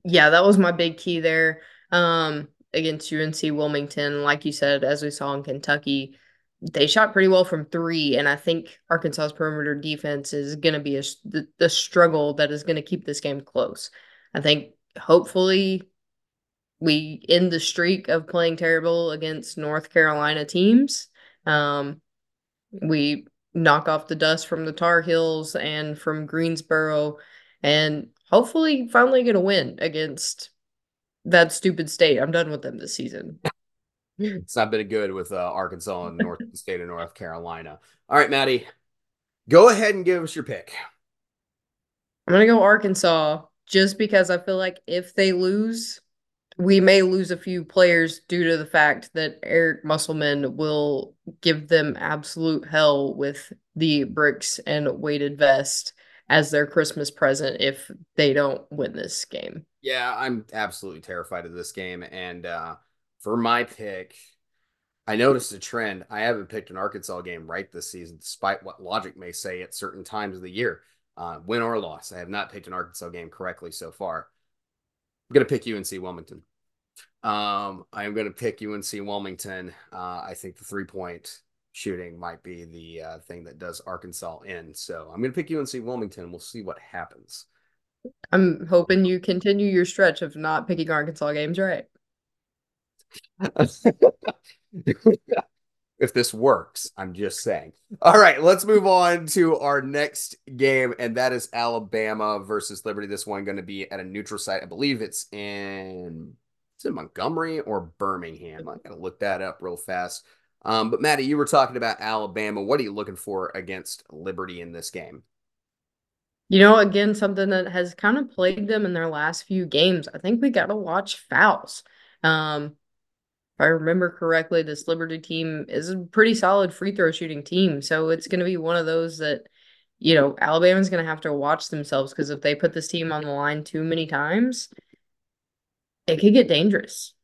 Yeah, that was my big key there. Um, against UNC Wilmington, like you said, as we saw in Kentucky, they shot pretty well from three, and I think Arkansas's perimeter defense is going to be a, the, the struggle that is going to keep this game close. I think hopefully we end the streak of playing terrible against North Carolina teams. Um, we knock off the dust from the Tar Heels and from Greensboro, and hopefully finally get a win against that stupid state. I'm done with them this season. it's not been good with uh, Arkansas and North the state of North Carolina. All right, Maddie, go ahead and give us your pick. I'm gonna go Arkansas just because I feel like if they lose, we may lose a few players due to the fact that Eric Musselman will give them absolute hell with the bricks and weighted vest as their Christmas present if they don't win this game. Yeah, I'm absolutely terrified of this game. And uh, for my pick, I noticed a trend. I haven't picked an Arkansas game right this season, despite what logic may say at certain times of the year, uh, win or loss. I have not picked an Arkansas game correctly so far. I'm going to pick UNC Wilmington. Um, I am going to pick UNC Wilmington. Uh, I think the three point shooting might be the uh, thing that does Arkansas in. So I'm going to pick UNC Wilmington. We'll see what happens. I'm hoping you continue your stretch of not picking Arkansas games right. *laughs* if this works, I'm just saying. All right, let's move on to our next game, and that is Alabama versus Liberty. This one going to be at a neutral site. I believe it's in is it Montgomery or Birmingham? I gotta look that up real fast. Um, but Maddie, you were talking about Alabama. What are you looking for against Liberty in this game? You know, again, something that has kind of plagued them in their last few games. I think we got to watch fouls. Um, if I remember correctly, this Liberty team is a pretty solid free throw shooting team. So it's going to be one of those that, you know, Alabama's going to have to watch themselves because if they put this team on the line too many times, it could get dangerous.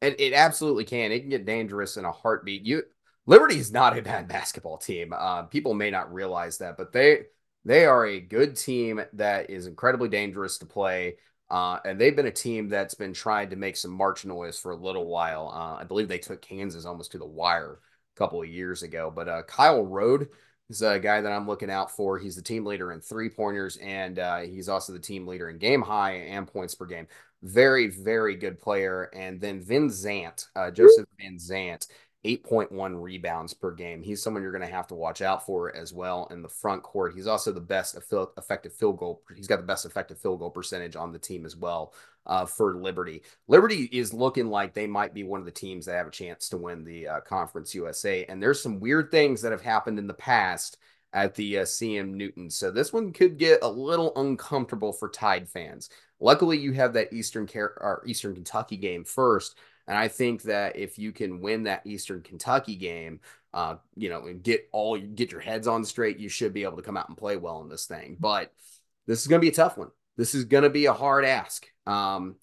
It, it absolutely can. It can get dangerous in a heartbeat. You Liberty is not a bad basketball team. Uh, people may not realize that, but they they are a good team that is incredibly dangerous to play. Uh, and they've been a team that's been trying to make some March noise for a little while. Uh, I believe they took Kansas almost to the wire a couple of years ago. But uh, Kyle Rode is a guy that I'm looking out for. He's the team leader in three pointers, and uh, he's also the team leader in game high and points per game. Very, very good player. And then Venzant, uh, Joseph Venzant, 8.1 rebounds per game. He's someone you're going to have to watch out for as well in the front court. He's also the best effective field goal. He's got the best effective field goal percentage on the team as well uh, for Liberty. Liberty is looking like they might be one of the teams that have a chance to win the uh, Conference USA. And there's some weird things that have happened in the past at the uh, CM Newton. So this one could get a little uncomfortable for Tide fans. Luckily, you have that Eastern or Eastern Kentucky game first, and I think that if you can win that Eastern Kentucky game, uh, you know, and get all get your heads on straight, you should be able to come out and play well in this thing. But this is going to be a tough one. This is going to be a hard ask. Um,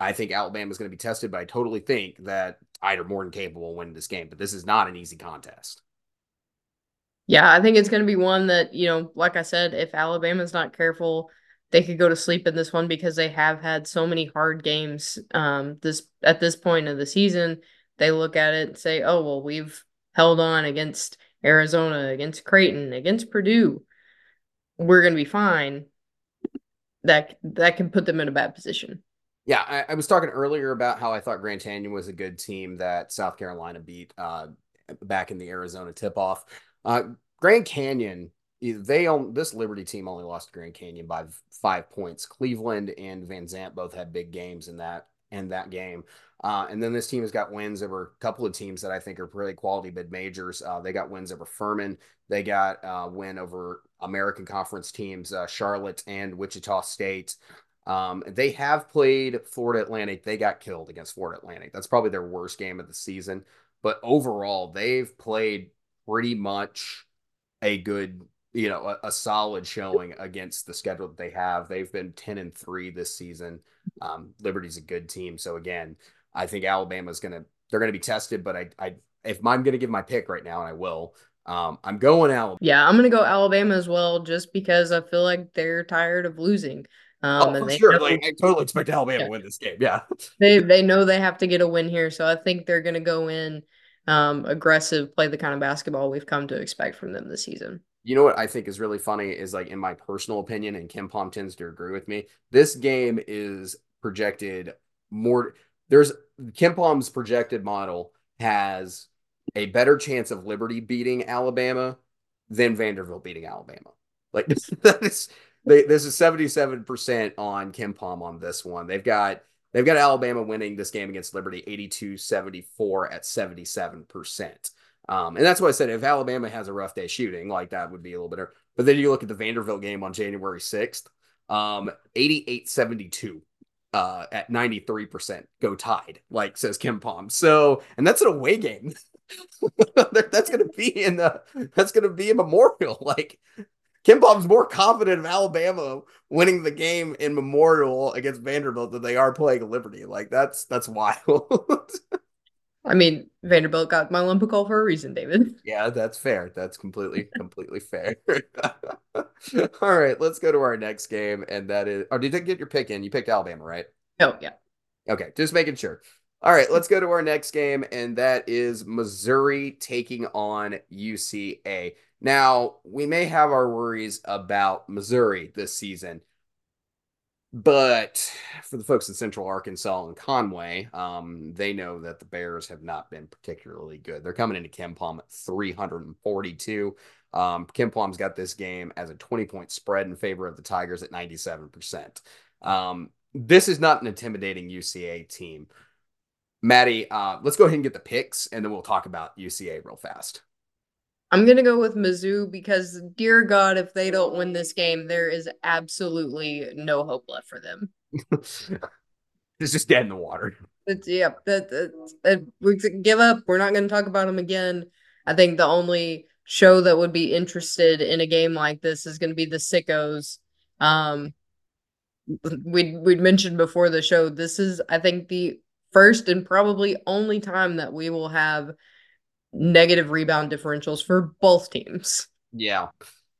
I think Alabama is going to be tested, but I totally think that either more than capable of winning this game. But this is not an easy contest. Yeah, I think it's going to be one that, you know, like I said, if Alabama's not careful, they could go to sleep in this one because they have had so many hard games um this at this point of the season. They look at it and say oh well we've held on against Arizona against Creighton against Purdue. We're going to be fine. That that can put them in a bad position. Yeah I, I, was talking earlier about how I thought Grand Canyon was a good team that South Carolina beat uh back in the Arizona tip off uh Grand Canyon they own this Liberty team only lost to Grand Canyon by five points. Cleveland and Venzant both had big games in that in that game. Uh, and then this team has got wins over a couple of teams that I think are pretty quality mid majors. Uh, they got wins over Furman. They got uh, win over American Conference teams, uh, Charlotte and Wichita State. Um, they have played Florida Atlantic. They got killed against Florida Atlantic. That's probably their worst game of the season. But overall, they've played pretty much a good you know a, a, solid showing against the schedule that they have. They've been ten and three this season. Um, Liberty's a good team, so again, I think Alabama's gonna they're gonna be tested. But I, I if I'm gonna give my pick right now, and I will, um, I'm going Alabama. Yeah, I'm gonna go Alabama as well, just because I feel like they're tired of losing. Um, oh, for sure. Know, like, I totally expect Alabama yeah. to win this game. Yeah, *laughs* they they know they have to get a win here, so I think they're gonna go in um, aggressive, play the kind of basketball we've come to expect from them this season. You know what I think is really funny is like in my personal opinion, and KenPom tends to agree with me. This game is projected more. There's KenPom's projected model has a better chance of Liberty beating Alabama than Vanderbilt beating Alabama. Like *laughs* that is they, this is 77% on KenPom on this one. They've got they've got Alabama winning this game against Liberty 82-74 at 77%. Um, and that's why I said if Alabama has a rough day shooting, like that would be a little better. But then you look at the Vanderbilt game on January 6th, um, 88-72 uh, at 93% go tied, like says KenPom. So, and that's an away game. *laughs* that's gonna be in the that's gonna be a memorial. *laughs* Like KenPom's more confident of Alabama winning the game in Memorial against Vanderbilt than they are playing Liberty. Like that's that's wild. *laughs* I mean, Vanderbilt got my Olympic call for a reason, David. Yeah, that's fair. That's completely, completely fair. *laughs* All right, let's go to our next game, and that is. Oh, did you get your pick in? You picked Alabama, right? Oh, yeah. Okay, just making sure. All right, let's go to our next game, and that is Missouri taking on UCA. Now, we may have our worries about Missouri this season, but for the folks in Central Arkansas and Conway, um, they know that the Bears have not been particularly good. They're coming into KenPom at 342. Um, KenPom's got this game as a 20 point spread in favor of the Tigers at 97%. Um, this is not an intimidating UCA team. Maddie, uh, let's go ahead and get the picks and then we'll talk about UCA real fast. I'm gonna go with Mizzou because, dear God, if they don't win this game, there is absolutely no hope left for them. *laughs* it's just dead in the water. It's yeah, that, that, that we give up. We're not gonna talk about them again. I think the only show that would be interested in a game like this is gonna be the Sickos. Um, we we'd mentioned before the show. This is, I think, the first and probably only time that we will have negative rebound differentials for both teams. Yeah.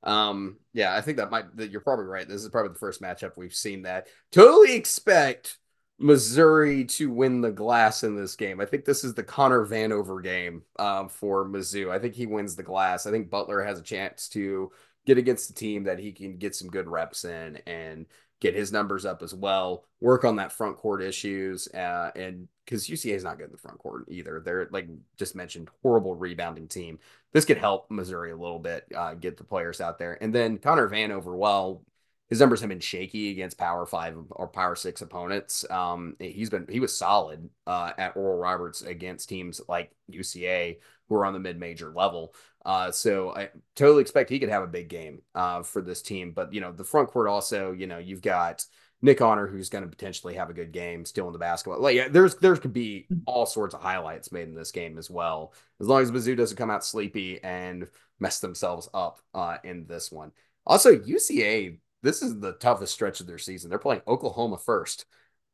Um, yeah, I think that might that you're probably right. This is probably the first matchup we've seen that. Totally expect Missouri to win the glass in this game. I think this is the Connor Vanover game um, for Mizzou. I think he wins the glass. I think Butler has a chance to get against the team that he can get some good reps in and get his numbers up as well, work on that front court issues, uh, and because UCA is not good in the front court either. They're like just mentioned, horrible rebounding team. This could help Missouri a little bit, uh, get the players out there, and then Connor Vanover. Well, his numbers have been shaky against Power Five or Power Six opponents. Um, he's been he was solid uh, at Oral Roberts against teams like UCA who are on the mid major level. Uh, so I totally expect he could have a big game uh, for this team. But you know, the front court also, you know, you've got Nick Honor who's going to potentially have a good game still in the basketball. Like yeah, there's there could be all sorts of highlights made in this game as well, as long as Mizzou doesn't come out sleepy and mess themselves up uh, in this one. Also, UCA, this is the toughest stretch of their season. They're playing Oklahoma first,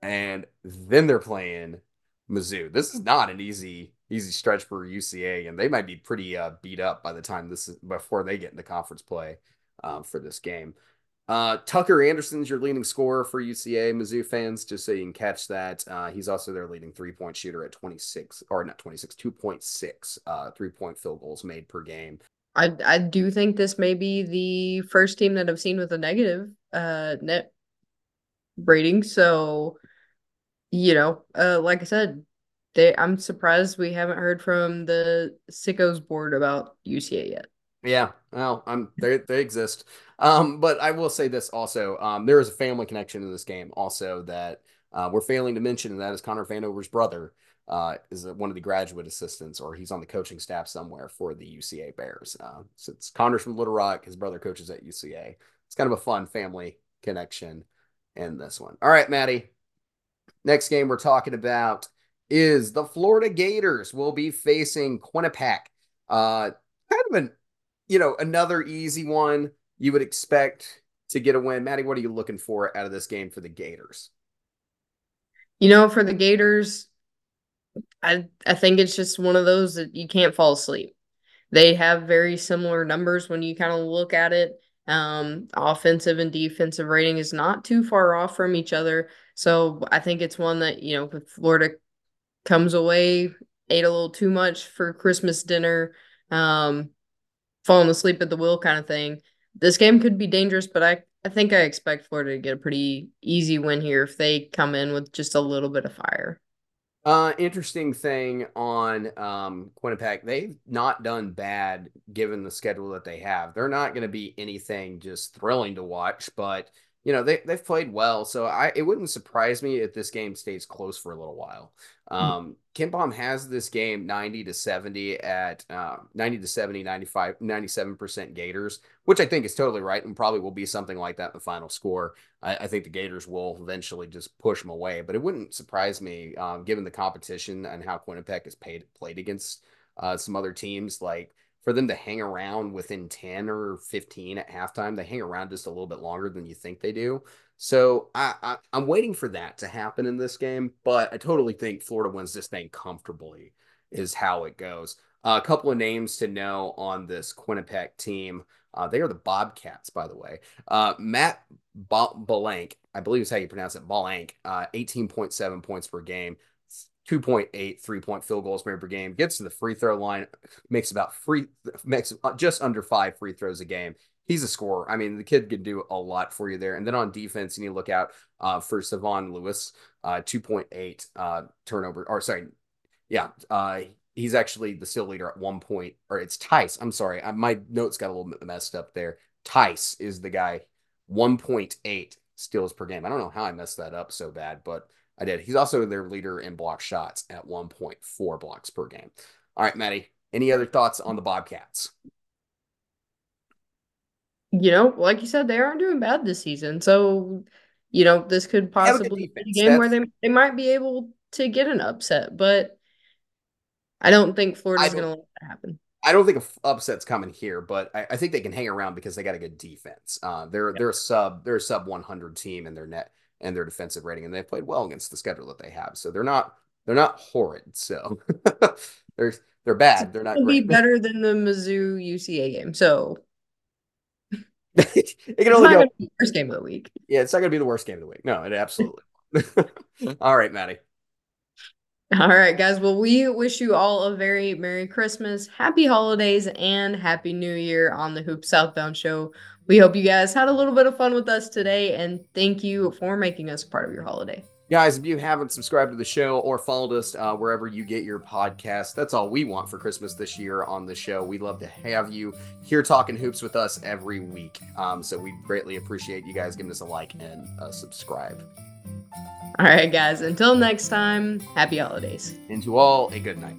and then they're playing Mizzou. This is not an easy easy stretch for UCA, and they might be pretty uh, beat up by the time this is before they get into conference play um, for this game. Uh, Tucker Anderson's your leading scorer for UCA Mizzou fans, just so you can catch that. Uh, he's also their leading three point shooter at 26, or not 26, 2.6 uh, three point field goals made per game. I, I do think this may be the first team that I've seen with a negative uh, net rating. So, you know, uh, like I said, they I'm surprised we haven't heard from the sickos board about UCA yet. Yeah, well, I'm they they exist. Um, but I will say this also. Um, there is a family connection in this game also that uh, we're failing to mention, and that is Connor Vanover's brother. Uh, is one of the graduate assistants, or he's on the coaching staff somewhere for the UCA Bears. Uh, it's Connor's from Little Rock. His brother coaches at UCA. It's kind of a fun family connection in this one. All right, Maddie. Next game we're talking about is the Florida Gators will be facing Quinnipiac. Uh, kind of an, you know, another easy one you would expect to get a win. Maddie, what are you looking for out of this game for the Gators? You know, for the Gators, I I think it's just one of those that you can't fall asleep. They have very similar numbers when you kind of look at it. Um, offensive and defensive rating is not too far off from each other. So I think it's one that, you know, Florida comes away, ate a little too much for Christmas dinner. Um, falling asleep at the wheel kind of thing. This game could be dangerous, but I, I think I expect Florida to get a pretty easy win here if they come in with just a little bit of fire. Uh, interesting thing on um, Quinnipiac, they've not done bad given the schedule that they have. They're not going to be anything just thrilling to watch, but you know they they've played well, so I it wouldn't surprise me if this game stays close for a little while. Hmm. Um, KenPom has this game 90 to 70 at uh, 90 to 70, 95, 97% Gators, which I think is totally right and probably will be something like that in the final score. I, I think the Gators will eventually just push them away, but it wouldn't surprise me um, given the competition and how Quinnipiac has paid, played against uh, some other teams like for them to hang around within 10 or 15 at halftime, they hang around just a little bit longer than you think they do. So I, I am waiting for that to happen in this game, but I totally think Florida wins this thing comfortably is how it goes. Uh, a couple of names to know on this Quinnipiac team. Uh, they are the Bobcats, by the way. Uh, Matt Balanc, I believe is how you pronounce it, Balanc, uh, 18.7 points per game. 2.8 three point field goals made per game, gets to the free throw line, makes about free makes just under five free throws a game. He's a scorer. I mean, the kid can do a lot for you there. And then on defense, you need to look out uh, for Savion Lewis, uh, 2.8 uh, turnover, or sorry, yeah, uh, he's actually the still leader at one point, or it's Tice. I'm sorry, I, my notes got a little bit messed up there. Tice is the guy, 1.8 steals per game. I don't know how I messed that up so bad, but I did. He's also their leader in block shots at 1.4 blocks per game. All right, Maddie, any other thoughts on the Bobcats? You know, like you said, they aren't doing bad this season. So, you know, this could possibly be a game That's... where they, they might be able to get an upset, but I don't think Florida's going to let that happen. I don't think a upset's coming here, but I, I, think they can hang around because they got a good defense. Uh, they're yeah. they're a sub they're a sub 100 team in their net and their defensive rating, and they've played well against the schedule that they have. So they're not they're not horrid. So *laughs* they're they're bad. They're not. Gonna be better than the Mizzou UCA game. So *laughs* it can only go the worst game of the week. Yeah, it's not going to be the worst game of the week. No, it absolutely. *laughs* all right, Maddie. All right, guys. Well, we wish you all a very Merry Christmas, Happy Holidays, and Happy New Year on the Hoop Southbound Show. We hope you guys had a little bit of fun with us today, and thank you for making us part of your holiday. Guys, if you haven't subscribed to the show or followed us uh, wherever you get your podcast, that's all we want for Christmas this year on the show. We'd love to have you here talking hoops with us every week. Um, so we greatly appreciate you guys giving us a like and a subscribe. All right, guys. Until next time, happy holidays. And to all, a good night.